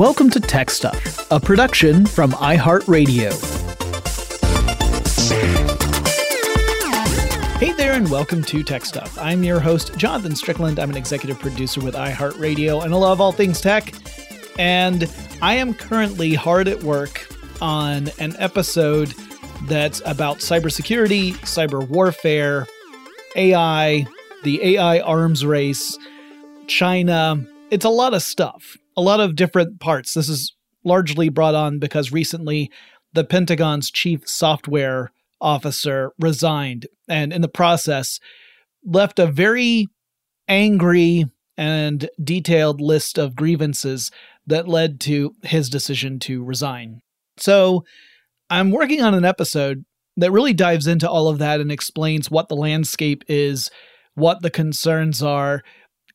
Welcome to Tech Stuff, a production from iHeartRadio. Hey there, and welcome to Tech Stuff. I'm your host, Jonathan Strickland. I'm an executive producer with iHeartRadio, and I love all things tech. And I am currently hard at work on an episode that's about cybersecurity, cyber warfare, AI, the AI arms race, China. It's a lot of stuff a lot of different parts. This is largely brought on because recently the Pentagon's chief software officer resigned and in the process left a very angry and detailed list of grievances that led to his decision to resign. So, I'm working on an episode that really dives into all of that and explains what the landscape is, what the concerns are,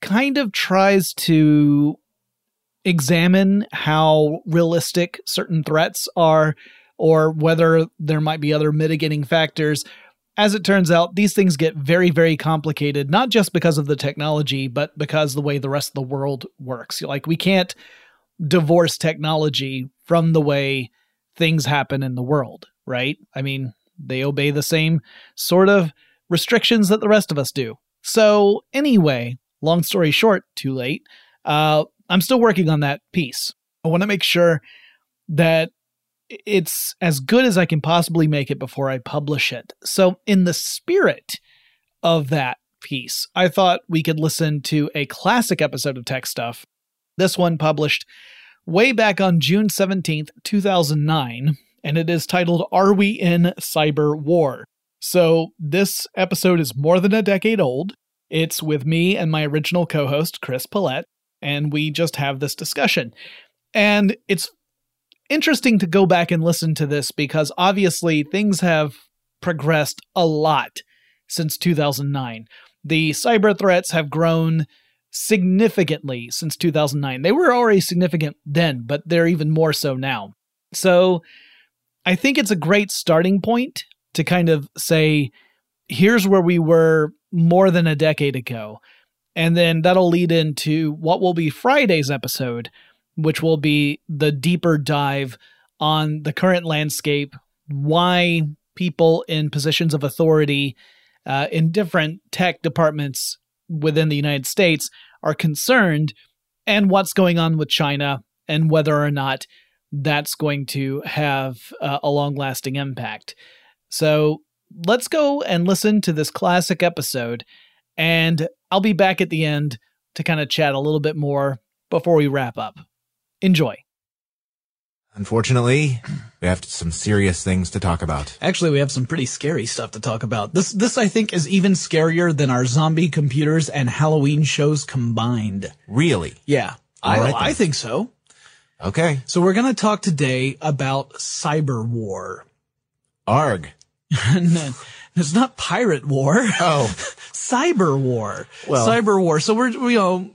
kind of tries to examine how realistic certain threats are or whether there might be other mitigating factors. As it turns out, these things get very, very complicated, not just because of the technology, but because the way the rest of the world works. Like, we can't divorce technology from the way things happen in the world, right? I mean, they obey the same sort of restrictions that the rest of us do. So, anyway, long story short, too late. Uh, I'm still working on that piece. I want to make sure that it's as good as I can possibly make it before I publish it. So, in the spirit of that piece, I thought we could listen to a classic episode of Tech Stuff. This one published way back on June 17th, 2009, and it is titled Are We in Cyber War? So, this episode is more than a decade old. It's with me and my original co host, Chris Pollette and we just have this discussion. And it's interesting to go back and listen to this because obviously things have progressed a lot since 2009. The cyber threats have grown significantly since 2009. They were already significant then, but they're even more so now. So I think it's a great starting point to kind of say, here's where we were more than a decade ago. And then that'll lead into what will be Friday's episode, which will be the deeper dive on the current landscape, why people in positions of authority uh, in different tech departments within the United States are concerned, and what's going on with China, and whether or not that's going to have uh, a long lasting impact. So let's go and listen to this classic episode, and I'll be back at the end to kind of chat a little bit more before we wrap up. Enjoy. Unfortunately, we have some serious things to talk about. Actually, we have some pretty scary stuff to talk about. This, this I think is even scarier than our zombie computers and Halloween shows combined. Really? Yeah. I, right I think so. Okay. So we're going to talk today about cyber war. Arg. it's not pirate war. Oh. cyber war. Well- cyber war. So we're, we, you know,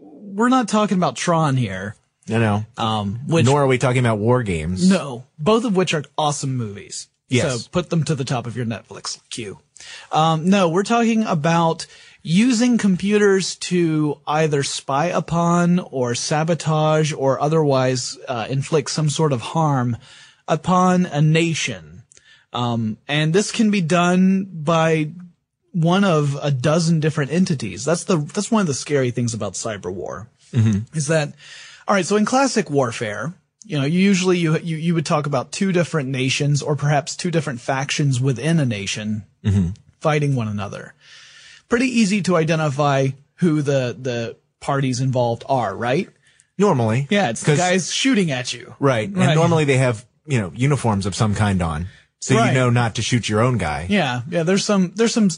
we're not talking about Tron here. No, no. Um, which, Nor are we talking about war games. no, both of which are awesome movies. Yes. So put them to the top of your Netflix queue. Um, no, we're talking about using computers to either spy upon or sabotage or otherwise uh, inflict some sort of harm upon a nation. Um, and this can be done by one of a dozen different entities. That's the that's one of the scary things about cyber war. Is that all right? So in classic warfare, you know, usually you you you would talk about two different nations or perhaps two different factions within a nation fighting one another. Pretty easy to identify who the the parties involved are, right? Normally. Yeah, it's the guys shooting at you. Right. And Right. normally they have, you know, uniforms of some kind on. So Right. you know not to shoot your own guy. Yeah, yeah. There's some there's some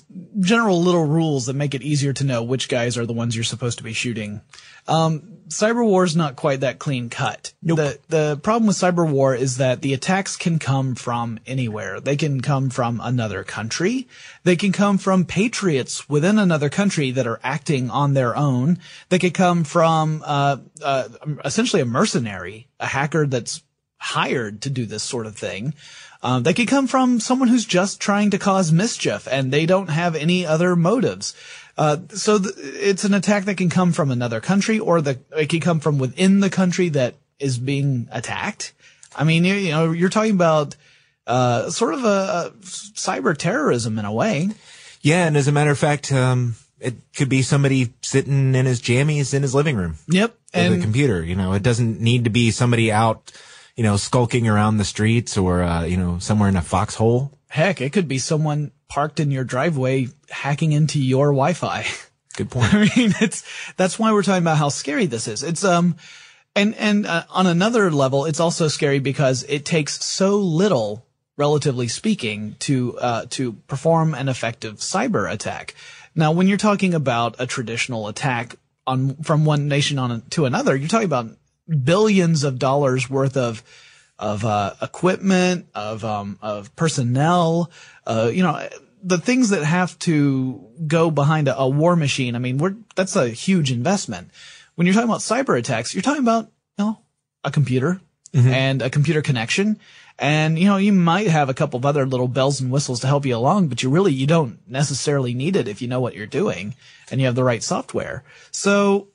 general little rules that make it easier to know which guys are the ones you're supposed to be shooting. Um, cyber war is not quite that clean cut. The the problem with cyber war is that the attacks can come from anywhere. They can come from another country. They can come from patriots within another country that are acting on their own. They could come from uh, uh, essentially a mercenary, a hacker that's hired to do this sort of thing. Um, they could come from someone who's just trying to cause mischief and they don't have any other motives. Uh, so th- it's an attack that can come from another country or the, it can come from within the country that is being attacked. I mean, you, you know, you're talking about, uh, sort of a, a cyber terrorism in a way. Yeah. And as a matter of fact, um, it could be somebody sitting in his jammies in his living room Yep. And computer. You know, it doesn't need to be somebody out, you know, skulking around the streets or, uh, you know, somewhere in a foxhole. heck, it could be someone parked in your driveway hacking into your Wi-Fi. Good point. I mean, it's that's why we're talking about how scary this is. It's um, and and uh, on another level, it's also scary because it takes so little, relatively speaking, to uh to perform an effective cyber attack. Now, when you're talking about a traditional attack on from one nation on to another, you're talking about billions of dollars worth of of uh, equipment, of um, of personnel, uh, you know, the things that have to go behind a, a war machine. I mean, we're that's a huge investment. When you're talking about cyber attacks, you're talking about you know a computer and a computer connection, and you know you might have a couple of other little bells and whistles to help you along, but you really you don't necessarily need it if you know what you're doing and you have the right software. So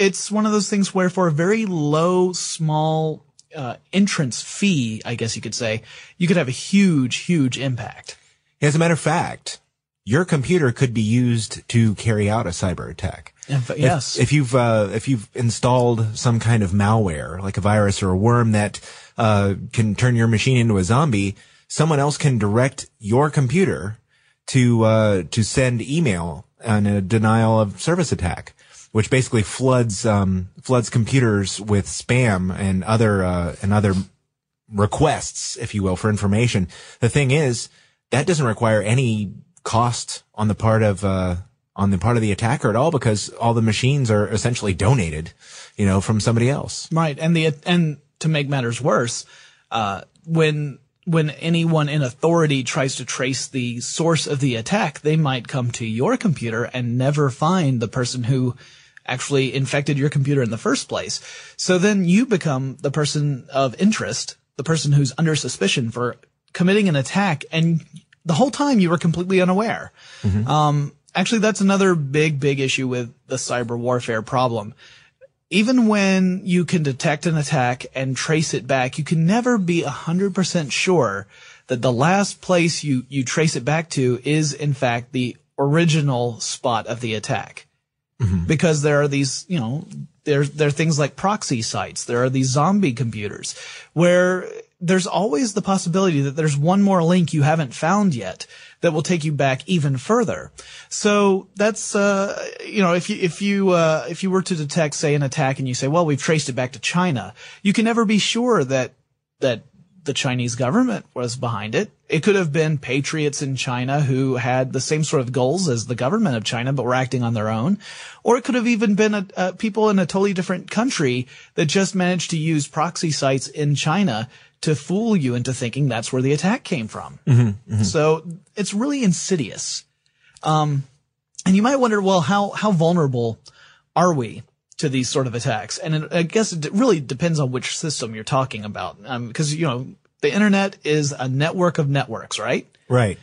it's one of those things where for a very low, small uh, entrance fee, I guess you could say, you could have a huge, huge impact. As a matter of fact, your computer could be used to carry out a cyber attack. If- yes. If, you've uh, if you've installed some kind of malware, like a virus or a worm that uh, can turn your machine into a zombie, someone else can direct your computer to uh, to send email on a denial of service attack, which basically floods um, floods computers with spam and other uh, and other requests, if you will, for information. The thing is, that doesn't require any cost on the part of uh, on the part of the attacker at all because all the machines are essentially donated, you know, from somebody else. Right. And the, and to make matters worse, uh, when when anyone in authority tries to trace the source of the attack, they might come to your computer and never find the person who actually infected your computer in the first place. So then you become the person of interest, the person who's under suspicion for committing an attack and the whole time you were completely unaware. Um, actually, that's another big, big issue with the cyber warfare problem. Even when you can detect an attack and trace it back, you can never be 100% sure that the last place you, you trace it back to is in fact the original spot of the attack. Because there are these, you know, there, there are things like proxy sites. There are these zombie computers where there's always the possibility that there's one more link you haven't found yet that will take you back even further. So that's, uh, you know, if you, if you, uh, if you were to detect, say, an attack and you say, well, we've traced it back to China, you can never be sure that, that the Chinese government was behind it. It could have been patriots in China who had the same sort of goals as the government of China, but were acting on their own. Or it could have even been a, uh, people in a totally different country that just managed to use proxy sites in China to fool you into thinking that's where the attack came from. So it's really insidious. Um, and you might wonder, well, how, how vulnerable are we to these sort of attacks? And it, I guess it really depends on which system you're talking about. Um, cause you know, the internet is a network of networks, right? Right.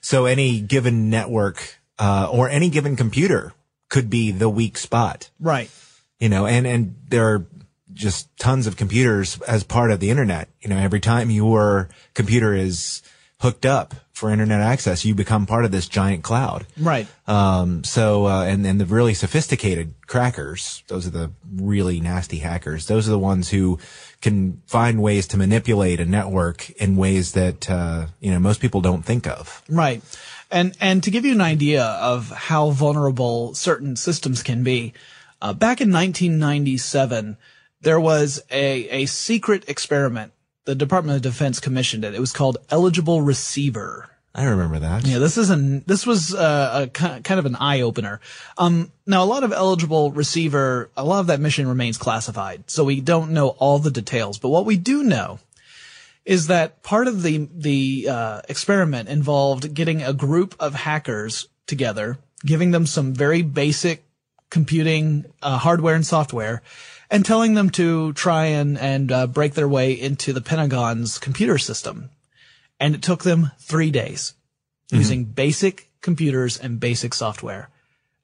So any given network, uh, or any given computer could be the weak spot, Right. you know, and, and there are just tons of computers as part of the internet. You know, every time your computer is hooked up for internet access, you become part of this giant cloud. Right. Um, so, uh, and, and the really sophisticated crackers, those are the really nasty hackers. Those are the ones who can find ways to manipulate a network in ways that, uh, you know, most people don't think of. Right. And and to give you an idea of how vulnerable certain systems can be, uh, back in 1997, there was a a secret experiment. The Department of Defense commissioned it. It was called Eligible Receiver. I remember that. Yeah, this is an this was uh, a kind of an eye opener. Um, now a lot of eligible receiver, a lot of that mission remains classified, so we don't know all the details. But what we do know is that part of the the uh, experiment involved getting a group of hackers together, giving them some very basic computing uh, hardware and software, and telling them to try and and uh, break their way into the Pentagon's computer system. And it took them three days using basic computers and basic software.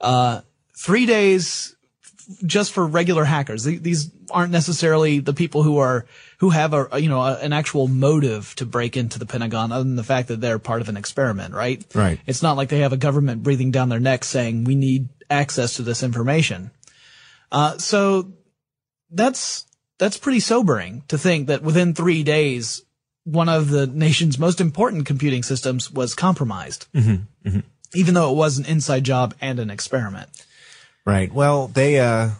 Uh, three days just for regular hackers. These aren't necessarily the people who are who have a you know a, an actual motive to break into the Pentagon, other than the fact that they're part of an experiment, right? Right. It's not like they have a government breathing down their neck saying we need access to this information. Uh, so that's that's pretty sobering to think that within three days, one of the nation's most important computing systems was compromised, even though it was an inside job and an experiment. Right. Well, they, uh,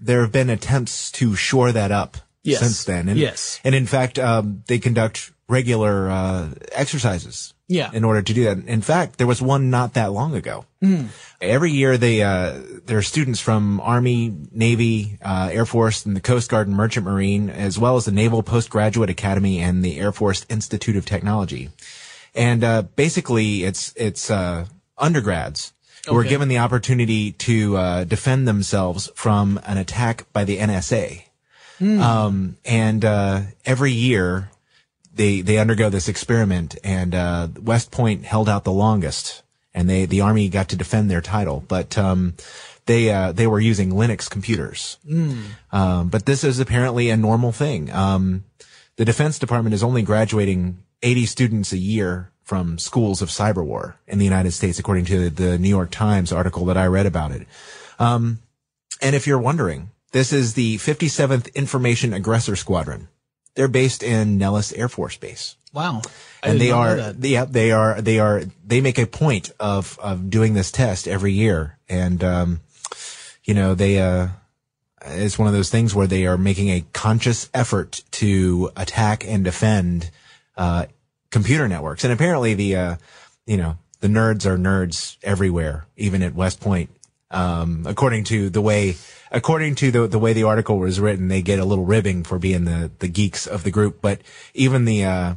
there have been attempts to shore that up Yes. since then. And, Yes. And in fact, um, they conduct regular, uh, exercises. Yeah. In order to do that. In fact, there was one not that long ago. Every year they, uh, there are students from Army, Navy, uh, Air Force, and the Coast Guard and Merchant Marine, as well as the Naval Postgraduate Academy and the Air Force Institute of Technology. And, uh, basically it's, it's, uh, undergrads who are given the opportunity to, uh, defend themselves from an attack by the NSA. Um, and, uh, every year they, they undergo this experiment and, uh, West Point held out the longest and they, the army got to defend their title, but, um, they, uh, they were using Linux computers. Um, but this is apparently a normal thing. Um, the Defense Department is only graduating 80 students a year from schools of cyber war in the United States, according to the New York Times article that I read about it. Um, and if you're wondering, this is the 57th Information Aggressor Squadron. They're based in Nellis Air Force Base. Wow. I And they are, yeah, they are, they are, they make a point of, of doing this test every year. And, um, you know, they, uh, it's one of those things where they are making a conscious effort to attack and defend, uh, computer networks. And apparently the, uh, you know, the nerds are nerds everywhere, even at West Point. Um, according to the way, according to the, the way the article was written, they get a little ribbing for being the, the geeks of the group. But even the, uh,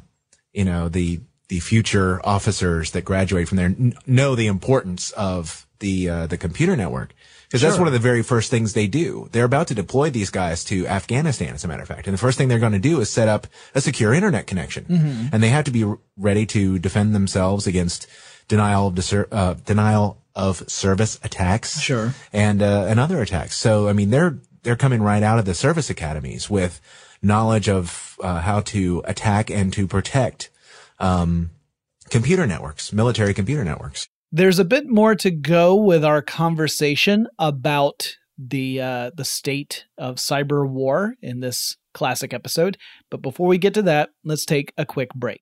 you know, the, the future officers that graduate from there n- know the importance of the, uh, the computer network. Because that's one of the very first things they do. They're about to deploy these guys to Afghanistan, as a matter of fact. And the first thing they're going to do is set up a secure internet connection. Mm-hmm. And they have to be r- ready to defend themselves against denial of, deser- uh, denial of service attacks. Sure. And, uh, and other attacks. So, I mean, they're, they're coming right out of the service academies with knowledge of, uh, how to attack and to protect, um, computer networks, military computer networks. There's a bit more to go with our conversation about the uh, the state of cyber war in this classic episode. But before we get to that, let's take a quick break.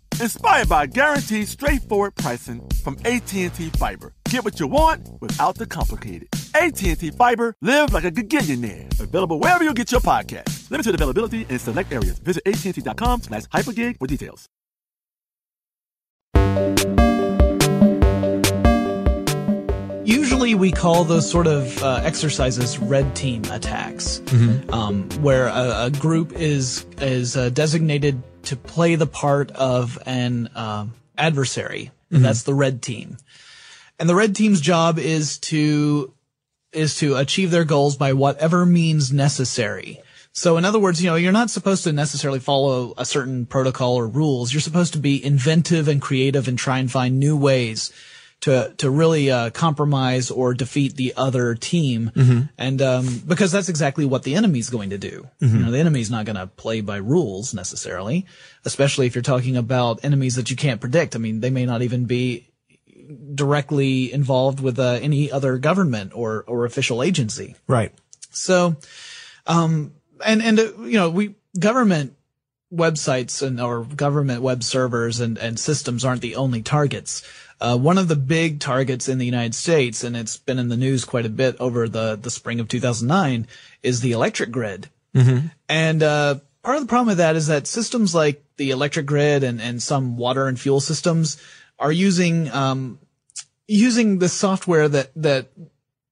inspired by guaranteed straightforward pricing from AT&T Fiber. Get what you want without the complicated. AT&T Fiber, live like a gigillionaire. Available wherever you get your podcast. Limited availability in select areas. Visit AT&T.com slash hypergig for details. Usually, we call those sort of uh, exercises red team attacks, um, where a, a group is is uh, designated to play the part of an um adversary, and that's the red team. And the red team's job is to is to achieve their goals by whatever means necessary. So in other words, you know, you're not supposed to necessarily follow a certain protocol or rules. You're supposed to be inventive and creative and try and find new ways to to really uh, compromise or defeat the other team. And um, because that's exactly what the enemy's going to do. You know, the enemy's not going to play by rules necessarily, especially if you're talking about enemies that you can't predict. I mean, they may not even be directly involved with uh, any other government or or official agency. Right. So, um, and, and, uh, you know, we, government websites and, or government web servers and, and systems aren't the only targets. Uh, one of the big targets in the United States, and it's been in the news quite a bit over the, the spring of 2009, is the electric grid. And, uh, part of the problem with that is that systems like the electric grid and, and some water and fuel systems are using, um, using the software that, that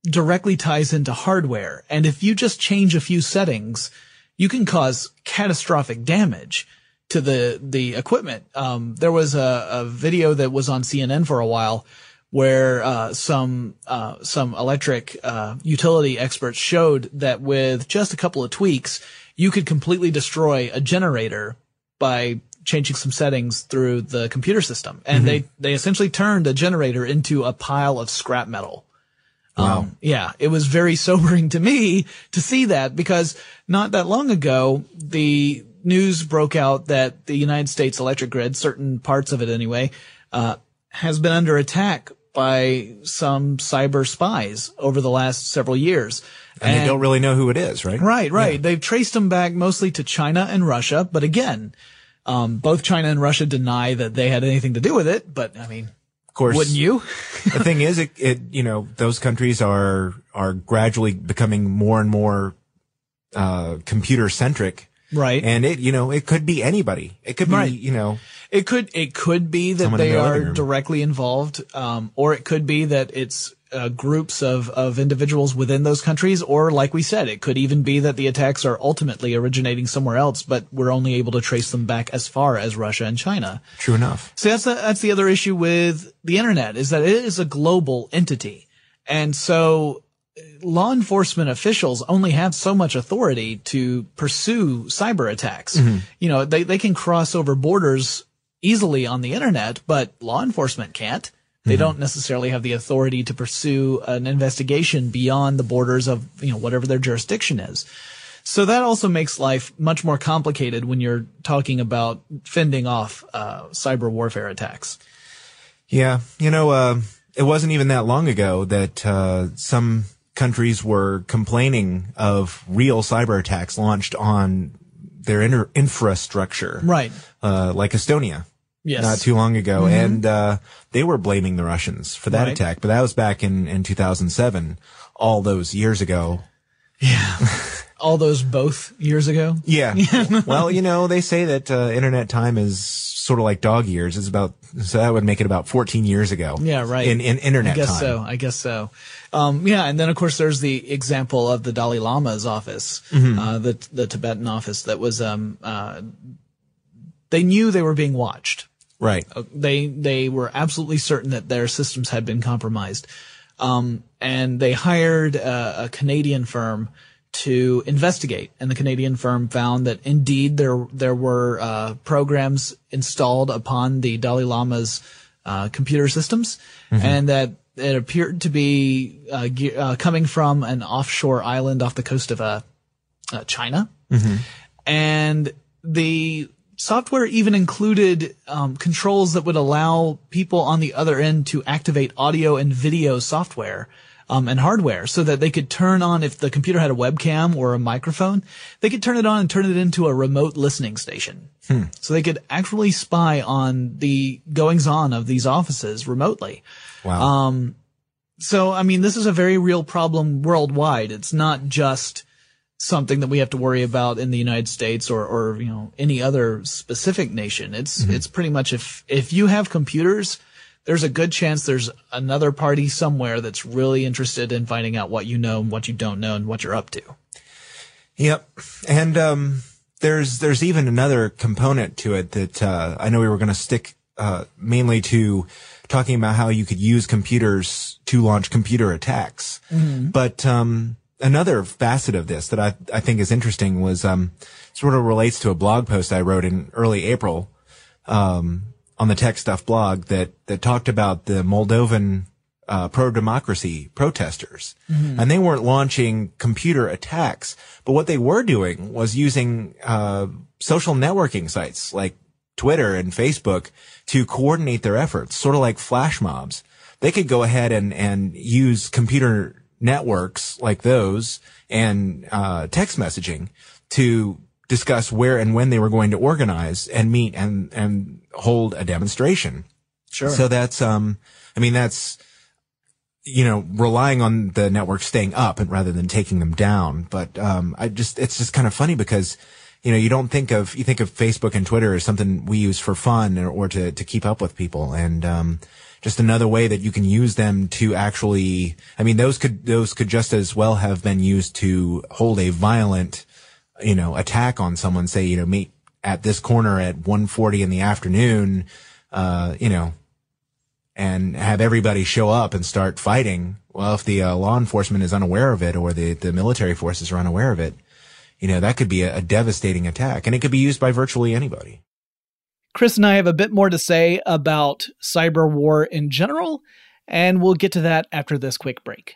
directly ties into hardware. And if you just change a few settings, you can cause catastrophic damage to the, the equipment. Um, there was a, a video that was on CNN for a while where uh, some uh, some electric uh, utility experts showed that with just a couple of tweaks, you could completely destroy a generator by changing some settings through the computer system, and mm-hmm. they they essentially turned a generator into a pile of scrap metal. Wow. Um, yeah, it was very sobering to me to see that because not that long ago, the news broke out that the United States electric grid, certain parts of it anyway, uh, has been under attack by some cyber spies over the last several years. And, and they don't really know who it is, right? Right, right. Yeah. They've traced them back mostly to China and Russia, but again, um, both China and Russia deny that they had anything to do with it, but I mean, of course, wouldn't you? the thing is, it, it, you know, those countries are, are gradually becoming more and more, uh, computer centric Right. And it, you know, it could be anybody. It could be, right. you know, it could, it could be that they are directly involved, um, or it could be that it's, uh, groups of, of individuals within those countries, or like we said, it could even be that the attacks are ultimately originating somewhere else, but we're only able to trace them back as far as Russia and China. True enough. So that's the, that's the other issue with the internet is that it is a global entity. And so law enforcement officials only have so much authority to pursue cyber attacks. Mm-hmm. You know, they, they can cross over borders easily on the internet, but law enforcement can't. They mm-hmm. don't necessarily have the authority to pursue an investigation beyond the borders of, you know, whatever their jurisdiction is. So that also makes life much more complicated when you're talking about fending off uh, cyber warfare attacks. Yeah, you know, uh, it wasn't even that long ago that uh, some countries were complaining of real cyber attacks launched on their inter- infrastructure. Right. Uh, like Estonia. Yes. Not too long ago. Mm-hmm. And, uh, they were blaming the Russians for that right. attack, but that was back in, in 2007, all those years ago. Yeah. all those both years ago? Yeah. well, you know, they say that, uh, internet time is sort of like dog years. It's about, so that would make it about 14 years ago. Yeah, right. In, in internet I guess time. so. I guess so. Um, yeah, and then of course there's the example of the Dalai Lama's office, mm-hmm. uh, the the Tibetan office that was um uh, they knew they were being watched. Right. Uh, they they were absolutely certain that their systems had been compromised, um, and they hired a, a Canadian firm to investigate, and the Canadian firm found that indeed there there were uh, programs installed upon the Dalai Lama's uh, computer systems, mm-hmm. and that it appeared to be uh, ge- uh, coming from an offshore island off the coast of uh, uh, China, mm-hmm. and the software even included um, controls that would allow people on the other end to activate audio and video software. Um, and hardware so that they could turn on if the computer had a webcam or a microphone, they could turn it on and turn it into a remote listening station. Hmm. So they could actually spy on the goings on of these offices remotely. Wow. Um, so, I mean, this is a very real problem worldwide. It's not just something that we have to worry about in the United States or, or, you know, any other specific nation. It's, mm-hmm. it's pretty much if, if you have computers, there's a good chance there's another party somewhere that's really interested in finding out what you know and what you don't know and what you're up to. Yep. And, um, there's, there's even another component to it that, uh, I know we were going to stick, uh, mainly to, talking about how you could use computers to launch computer attacks. Mm-hmm. But um, another facet of this that I, I think is interesting was um, sort of relates to a blog post I wrote in early April um, on the Tech Stuff blog that that talked about the Moldovan uh, pro-democracy protesters, mm-hmm. and they weren't launching computer attacks, but what they were doing was using uh, social networking sites like Twitter and Facebook to coordinate their efforts, sort of like flash mobs. They could go ahead and, and use computer networks like those and uh, text messaging to discuss where and when they were going to organize and meet and and hold a demonstration. Sure. So that's um I mean that's you know relying on the network staying up and rather than taking them down. But um I just it's just kind of funny because you know, you don't think of, you think of Facebook and Twitter as something we use for fun or, or to, to keep up with people. And, um, just another way that you can use them to actually, I mean, those could, those could just as well have been used to hold a violent, you know, attack on someone, say, you know, meet at this corner at 140 in the afternoon, uh, you know, and have everybody show up and start fighting. Well, if the uh, law enforcement is unaware of it or the, the military forces are unaware of it, you know, that could be a, a devastating attack and it could be used by virtually anybody. Chris and I have a bit more to say about cyber war in general, and we'll get to that after this quick break.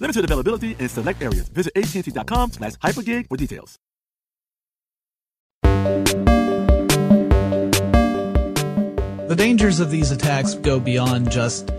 Limited availability in select areas. Visit AT&T.com slash hypergig for details. The dangers of these attacks go beyond just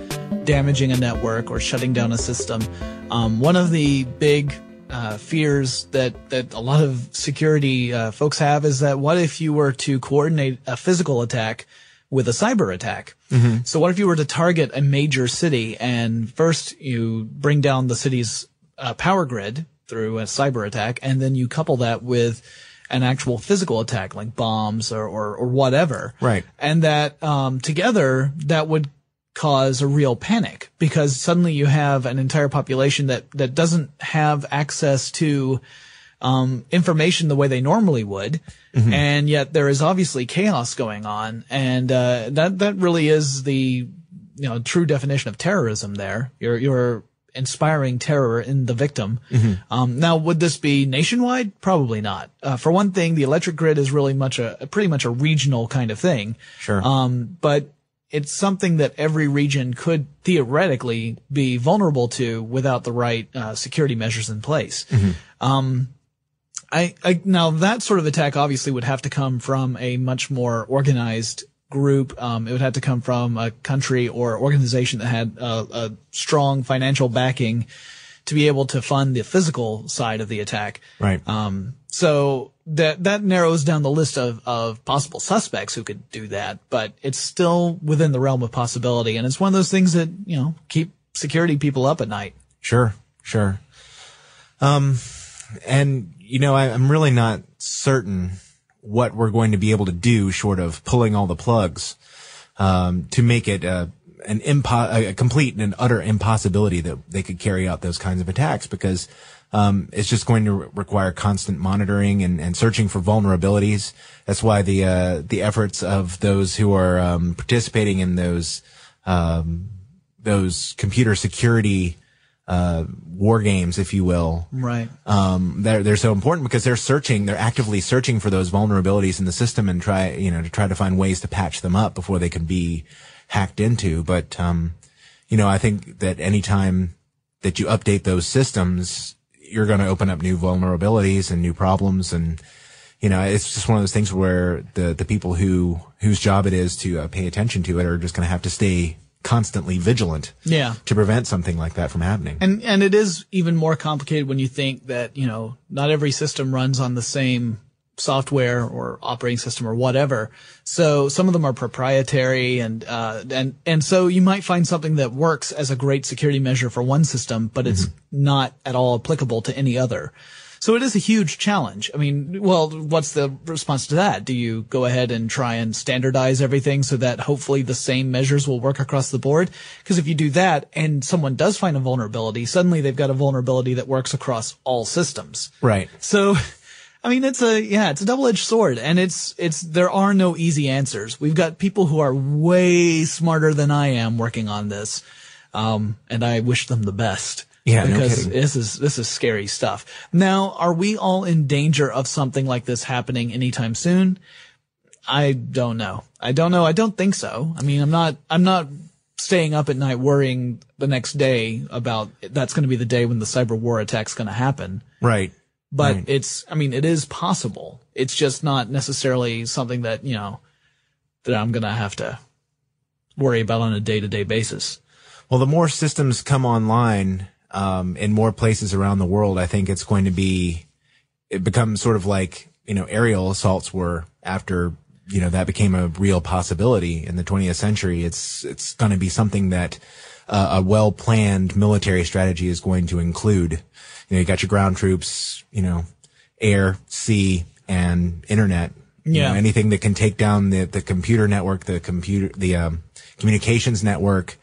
damaging a network or shutting down a system. Um, one of the big uh, fears that that a lot of security uh, folks have is that what if you were to coordinate a physical attack with a cyber attack? Mm-hmm. So what if you were to target a major city and first you bring down the city's uh, power grid through a cyber attack, and then you couple that with an actual physical attack like bombs or, or, or whatever. Right. And that, um, together that would cause a real panic because suddenly you have an entire population that, that doesn't have access to, um, information the way they normally would. Mm-hmm. And yet there is obviously chaos going on. And, uh, that, that really is the, you know, true definition of terrorism there. You're, you're, inspiring terror in the victim. Mm-hmm. Um, now, would this be nationwide? Probably not. Uh, for one thing, the electric grid is really much a, pretty much a regional kind of thing. Sure. Um, but it's something that every region could theoretically be vulnerable to without the right uh, security measures in place. Mm-hmm. Um, I, I now that sort of attack obviously would have to come from a much more organized group. Um, it would have to come from a country or organization that had a, a strong financial backing to be able to fund the physical side of the attack. Right. Um, so that that narrows down the list of of possible suspects who could do that, but it's still within the realm of possibility, and it's one of those things that you know keep security people up at night. Sure, sure. Um, and you know, I, I'm really not certain what we're going to be able to do short of pulling all the plugs, um, to make it, uh, an impo- a complete and utter impossibility that they could carry out those kinds of attacks because, um, it's just going to re- require constant monitoring and, and searching for vulnerabilities. That's why the, uh, the efforts of those who are, um, participating in those, um, those computer security, uh, war games, if you will, Right. um, they're they're so important because they're searching, they're actively searching for those vulnerabilities in the system and try, you know, to try to find ways to patch them up before they can be hacked into. But um, you know, I think that anytime that you update those systems, you're going to open up new vulnerabilities and new problems, and you know, it's just one of those things where the the people who whose job it is to uh, pay attention to it are just going to have to stay constantly vigilant Yeah. to prevent something like that from happening. And and it is even more complicated when you think that, you know, not every system runs on the same software or operating system or whatever. So some of them are proprietary and uh and and so you might find something that works as a great security measure for one system, but it's not at all applicable to any other. So it is a huge challenge. I mean, well, what's the response to that? Do you go ahead and try and standardize everything so that hopefully the same measures will work across the board? Because if you do that and someone does find a vulnerability, suddenly they've got a vulnerability that works across all systems. right. So, I mean, it's a, yeah, it's a double-edged sword and it's, it's, there are no easy answers. We've got people who are way smarter than I am working on this. Um, and I wish them the best. Yeah, because kidding. this is, this is scary stuff. Now, are we all in danger of something like this happening anytime soon? I don't know. I don't know. I don't think so. I mean, I'm not, I'm not staying up at night worrying the next day about that's going to be the day when the cyber war attack's going to happen Right. but Right. it's i mean it is possible it's just not necessarily something that you know that i'm gonna have to worry about on a day-to-day basis Well, the more systems come online um, in more places around the world, I think it's going to be it becomes sort of like you know aerial assaults were after you know that became a real possibility in the 20th century. It's it's going to be something that uh, a well planned military strategy is going to include. You know, you got your ground troops, you know, air, sea, and internet. You Yeah. know, anything that can take down the the computer network, the computer, the um, communications network,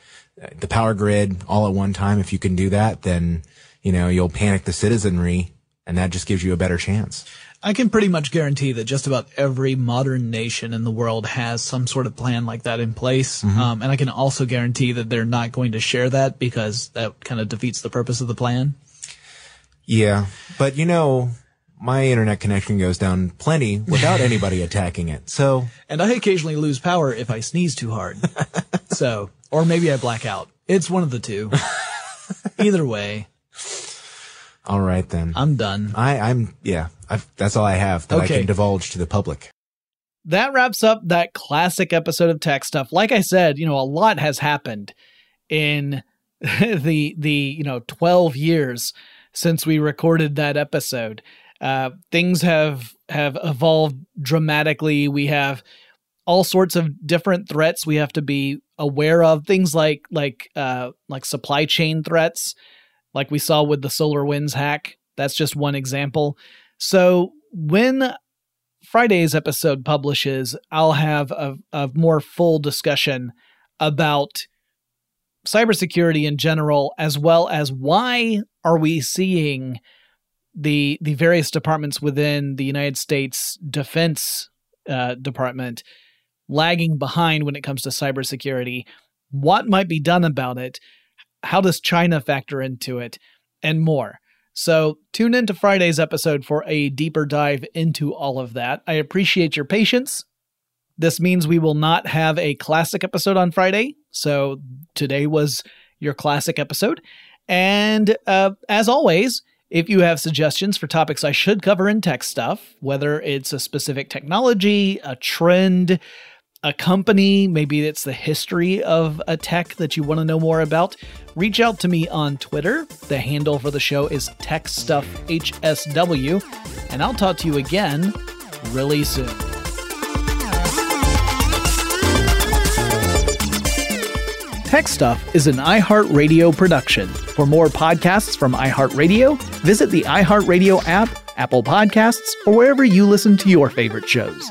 the power grid, all at one time. If you can do that, then you know you'll panic the citizenry, and that just gives you a better chance. i can pretty much guarantee that just about every modern nation in the world has some sort of plan like that in place um, and i can also guarantee that they're not going to share that because that kind of defeats the purpose of the plan Yeah, but you know, my internet connection goes down plenty without anybody attacking it. So and i occasionally lose power if i sneeze too hard so or maybe i black out. It's one of the two. Either way. All right then. i'm done. I, I'm yeah. I've, that's all I have that I can divulge to the public. that wraps up that classic episode of TechStuff. Like i said you know a lot has happened in the the you know 12 years since we recorded that episode. Uh things have have evolved dramatically. We have all sorts of different threats we have to be aware of. Things like like uh like supply chain threats like we saw with the SolarWinds hack. That's just one example. So when Friday's episode publishes, I'll have a, a more full discussion about cybersecurity in general, as well as why are we seeing the the various departments within the United States Defense uh, Department lagging behind when it comes to cybersecurity. What might be done about it? How does China factor into it? And more. So tune into Friday's episode for a deeper dive into all of that. I appreciate your patience. This means we will not have a classic episode on Friday. So today was your classic episode. And uh, as always, if you have suggestions for topics I should cover in TechStuff, whether it's a specific technology, a trend, a company, maybe it's the history of a tech that you want to know more about, reach out to me on Twitter. The handle for the show is TechStuffHSW, and I'll talk to you again really soon. TechStuff is an iHeartRadio production. For more podcasts from iHeartRadio, visit the iHeartRadio app, Apple Podcasts, or wherever you listen to your favorite shows.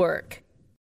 work.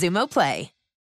Xumo Play.